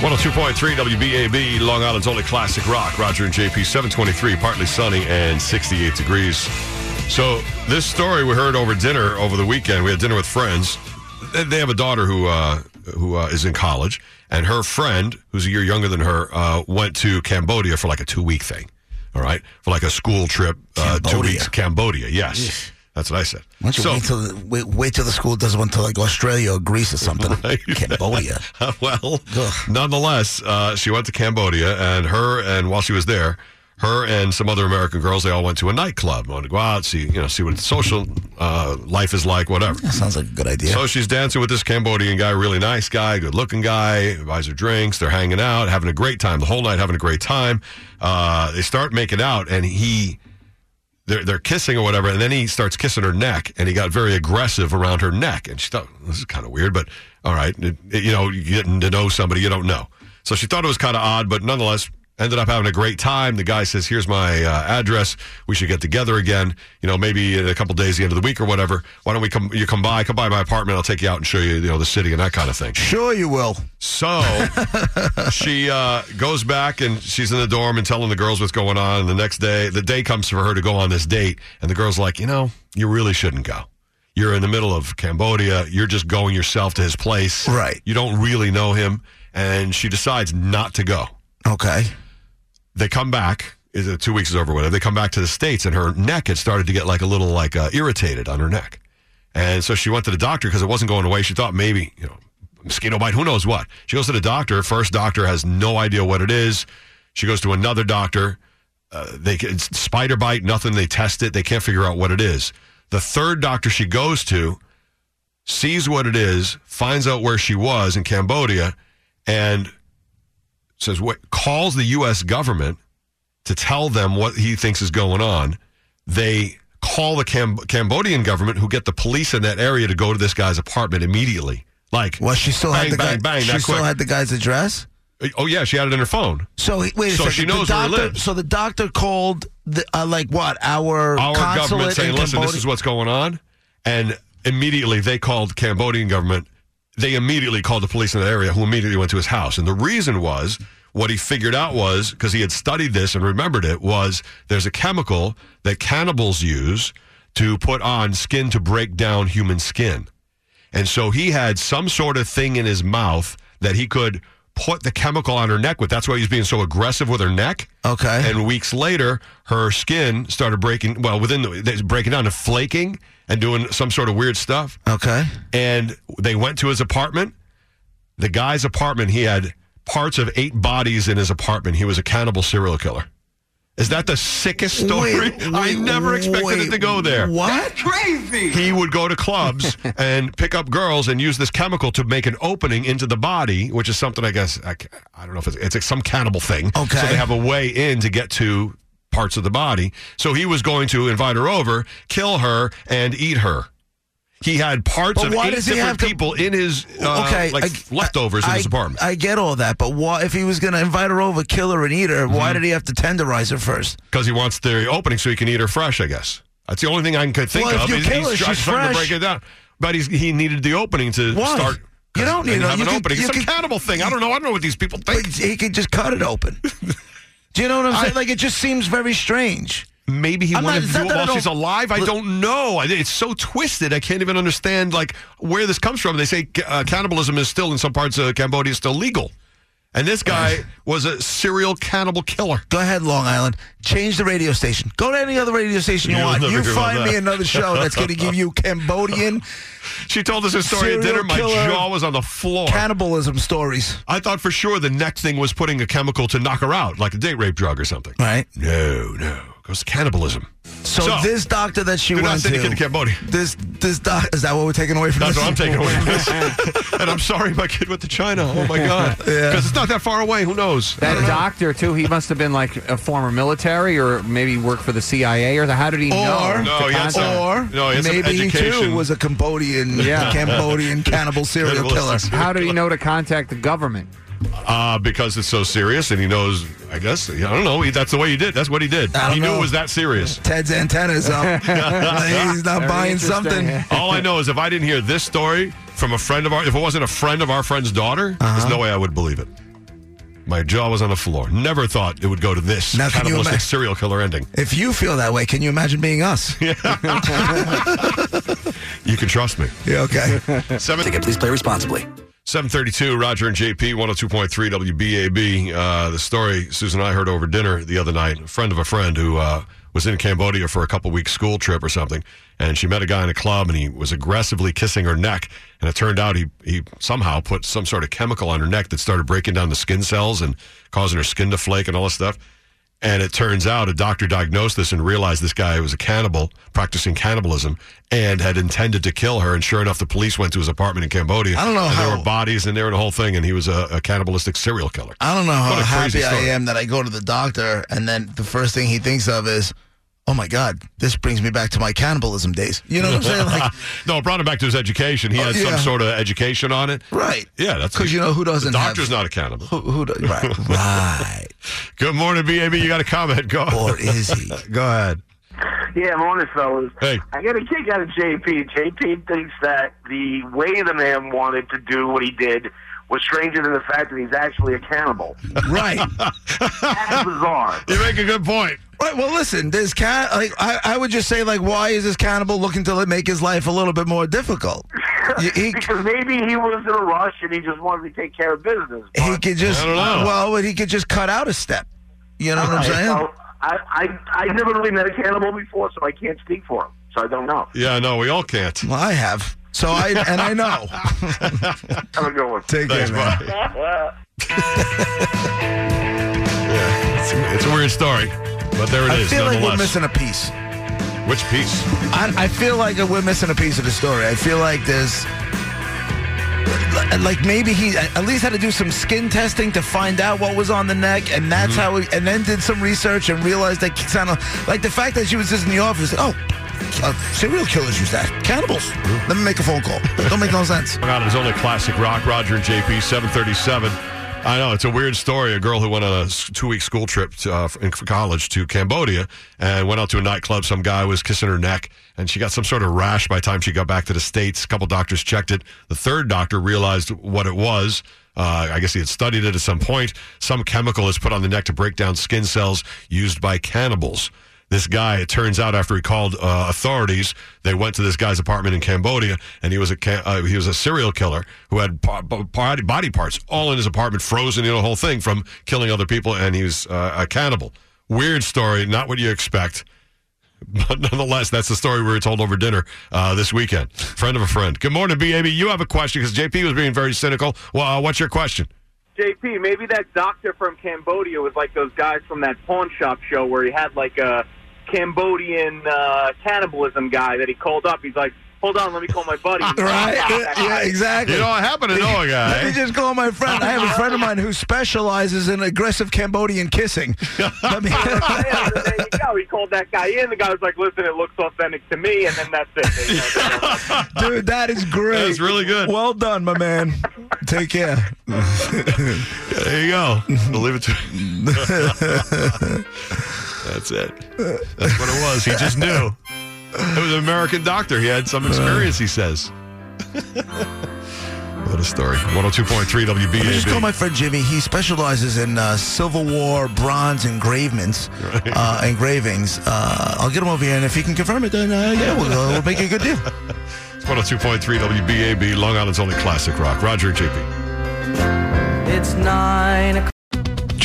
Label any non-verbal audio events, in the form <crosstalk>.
102.3 WBAB, Long Island's only classic rock. Roger and JP, 723, partly sunny and 68 degrees. So, this story we heard over dinner over the weekend. We had dinner with friends. They- have a daughter who uh, who uh, is in college, and her friend, who's a year younger than her, uh, went to Cambodia for like a two week thing. All right, for like a school trip, uh, two weeks. Cambodia, yes, that's what I said. Why don't you So- wait till the, wait, wait till the school does one to like Australia or Greece or something? <laughs> Right. Cambodia. <laughs> well, Ugh. nonetheless, uh, she went to Cambodia, and her and while she was there, her and some other American girls, they all went to a nightclub. Wanted to go out, see you know, see what social uh, life is like, whatever. That sounds like a good idea. So she's dancing with this Cambodian guy, really nice guy, good looking guy, buys her drinks. They're hanging out, having a great time, the whole night having a great time. Uh, they start making out, and he. They're, they're kissing or whatever, and then he starts kissing her neck, and he got very aggressive around her neck. And she thought, this is kind of weird, but all right. It- it- you know, getting to know somebody you don't know. So she thought it was kind of odd, but nonetheless, ended up having a great time. The guy says, here's my uh, address. We should get together again. You know, maybe in a couple days, the end of the week or whatever. Why don't we come, you come by, come by my apartment. I'll take you out and show you, you know, the city and that kind of thing. sure you will. So <laughs> she uh, goes back and she's in the dorm and telling the girls what's going on. And the next day, the day comes for her to go on this date. And the girl's like, you know, you really shouldn't go. You're in the middle of Cambodia. You're just going yourself to his place. Right. You don't really know him. And she decides not to go. Okay. They come back. Is it two weeks is over? Whatever. They come back to the states, and her neck had started to get like a little like uh, irritated on her neck, and so she went to the doctor because it wasn't going away. She thought maybe you know mosquito bite, who knows what. She goes to the doctor. First doctor has no idea what it is. She goes to another doctor. Uh, they spider bite, nothing. They test it. They can't figure out what it is. The third doctor she goes to sees what it is, finds out where she was in Cambodia, and says what calls the U.S. government to tell them what he thinks is going on. They call the Cam- Cambodian government, who get the police in that area to go to this guy's apartment immediately. Like, Well, she still bang, had the bang, guy. bang, she still quick. had the guy's address. oh yeah, she had it in her phone. So he- wait a So second. she the knows where he doctor, lives. So the doctor called the uh, like what our Our consulate government saying, in "Listen, this is what's going on," and immediately they called Cambodian government. They immediately called the police in the area, who immediately went to his house. And the reason was what he figured out was because he had studied this and remembered it was there's a chemical that cannibals use to put on skin to break down human skin. And so he had some sort of thing in his mouth that he could put the chemical on her neck with. That's why he's being so aggressive with her neck. Okay. And weeks later, her skin started breaking. Well, within the breaking down to flaking and doing some sort of weird stuff. okay. And they went to his apartment. The guy's apartment. He had parts of eight bodies in his apartment. He was a cannibal serial killer. Is that the sickest story? <laughs> Wait, I never expected wait, it to go there What? Crazy He would go to clubs <laughs> and pick up girls and use this chemical to make an opening into the body, which is something I guess I, I don't know if it's, it's like some cannibal thing. Okay. So they have a way in to get to parts of the body. So he was going to invite her over, kill her, and eat her. He had parts But of why eight different have to- people in his uh, okay, like I- leftovers in his apartment. I get all that, but why, if he was going to invite her over, kill her, and eat her, Mm-hmm. why did he have to tenderize her first? Because he wants the opening so he can eat her fresh, I guess. That's the only thing I can think Well, if of. you is kill he's her, try- she's trying to break it down. But he's, he needed the opening to Why? start. You don't need it. have You an could- opening. It's some could- cannibal thing. I don't know. I don't know what these people think. He could just cut it open. <laughs> Do you know what I'm saying? I- like it just seems very strange. Maybe he I'm not- wanted it's to do it while she's alive. I don't know. I- It's so twisted. I can't even understand like where this comes from. They say uh, cannibalism is still in some parts of Cambodia still legal, and this guy <laughs> was a serial cannibal killer. Go ahead, Long Island. Change the radio station. Go to any other radio station you You'll want. You find me another show that's going to give you <laughs> Cambodian She told us this story at dinner. My jaw was on the floor. cannibalism stories. I thought for sure the next thing was putting a chemical to knock her out, like a date rape drug or something. Right. No, no. Goes to cannibalism. So, So, this doctor that she went send to, your kid to Cambodia. this this doc is that what we're taking away from That's this? what I'm taking away from this. <laughs> and I'm sorry my kid went to China. Oh my God. Because it's not that far away. Who knows? That uh, doctor too. He must have been like a former military, or maybe worked for the CIA, or the, how did he know? Or- to No, he had some- Or No, he had maybe he too was a Cambodian, Yeah. Cambodian cannibal serial killer. How did he know to contact the government? Uh, because it's so serious, and he knows. I guess I don't know. He, that's the way he did. That's what he did. I don't He knew it was that serious. Ted's antennas up. <laughs> He's not Very buying something. All I know is if I didn't hear this story from a friend of our, if it wasn't a friend of our friend's daughter, Uh-huh. there's no way I would believe it. My jaw was on the floor. Never thought it would go to this Now, can you cannibalistic ima- serial killer ending. If you feel that way, can you imagine being us? <laughs> Yeah, <laughs> You can trust me. Yeah, okay. Seven. Ticket, please play responsibly. 732, Roger and JP, 102.3 WBAB. Uh, the story Susan and I heard over dinner the other night. A friend of a friend who uh, was in Cambodia for a couple weeks school trip or something, and she met a guy in a club, and he was aggressively kissing her neck. And it turned out he he somehow put some sort of chemical on her neck that started breaking down the skin cells and causing her skin to flake and all this stuff. And it turns out a doctor diagnosed this and realized this guy was a cannibal, practicing cannibalism, and had intended to kill her. And sure enough, the police went to his apartment in Cambodia. I don't know and There were bodies in there and the whole thing, and he was a, a cannibalistic serial killer. I don't know how What crazy happy I am that I go to the doctor and then the first thing he thinks of is, oh my God, this brings me back to my cannibalism days. You know what I'm saying? Like, <laughs> no, it brought him back to his education. He Oh, had yeah. some sort of education on it. right. Yeah, that's Because you know who doesn't The doctor's have. not a cannibal. Who, who do, <laughs> right. right. Good morning, BAB. You got a comment? Go. Or is he? <laughs> Go ahead. Yeah, morning, fellas. Hey. I got a kick out of JP. JP thinks that the way the man wanted to do what he did was stranger than the fact that he's actually a cannibal. <laughs> Right. That's bizarre. You make a good point. Right. Well, listen. This can like I, I would just say like, why is this cannibal looking to make his life a little bit more difficult? <laughs> Y- he, because maybe he was in a rush and he just wanted to take care of business. he But- could just I don't know. well, he could just cut out a step. You know what I'm saying? so I, I, I never really met a cannibal before, so I can't speak for him. So I don't know. Yeah, no, we all can't. Well, I have. So I and I know. Have a good one. Take Thanks, care, man. Yeah, it's, it's a weird story, but there it I is. feel like we're nonetheless. missing a piece. Which piece? I, I feel like we're missing a piece of the story. I feel like there's. Like maybe he at least had to do some skin testing to find out what was on the neck, and that's Mm-hmm. how. He, and then did some research and realized that kind of like the fact that she was just in the office. Oh, uh, serial killers use that. Cannibals. Mm-hmm. Let me make a phone call. Don't make no sense. <laughs> God, it was only classic rock. Roger and JP, 737. I know, it's a weird story. A girl who went on a two week school trip to, uh, in college to Cambodia and went out to a nightclub. Some guy was kissing her neck, and she got some sort of rash by the time she got back to the States. A couple doctors checked it. The third doctor realized what it was. Uh, I guess he had studied it at some point. Some chemical is put on the neck to break down skin cells used by cannibals. This guy, it turns out, after he called uh, authorities, they went to this guy's apartment in Cambodia, and he was a uh, he was a serial killer who had body parts all in his apartment, frozen, you know, the whole thing from killing other people, and he was uh, a cannibal. Weird story, not what you expect, <laughs> but nonetheless, that's the story we were told over dinner uh, this weekend. Friend of a friend. Good morning, BAB. You have a question because JP was being very cynical. Well, uh, what's your question? JP, maybe that doctor from Cambodia was like those guys from that pawn shop show where he had like a Cambodian uh, cannibalism guy that he called up. He's like, "Hold on, let me call my buddy." <laughs> Right? Yeah, yeah, exactly. You know, I happen to know a Let me just call my friend. I have a friend of mine who specializes in aggressive Cambodian kissing. <laughs> Let me- <laughs> yeah, there you go. He called that guy in. The guy was like, "Listen, it looks authentic to me," and then that's it. You know, Dude, that is great. That is really good. Well done, my man. Take care. There you go. I'll leave it to That's it. That's what it was. He just knew. It was an American doctor. He had some experience, he says. what a story. 102.3 Let me just call my friend Jimmy. He specializes in uh, Civil War bronze engravements, uh, engravings. Uh, I'll get him over here, and if he can confirm it, then uh, yeah, we'll, uh, we'll make it a good deal. <laughs> It's 102.3 WBAB, Long Island's only classic rock. Roger and JP. It's nine o'clock.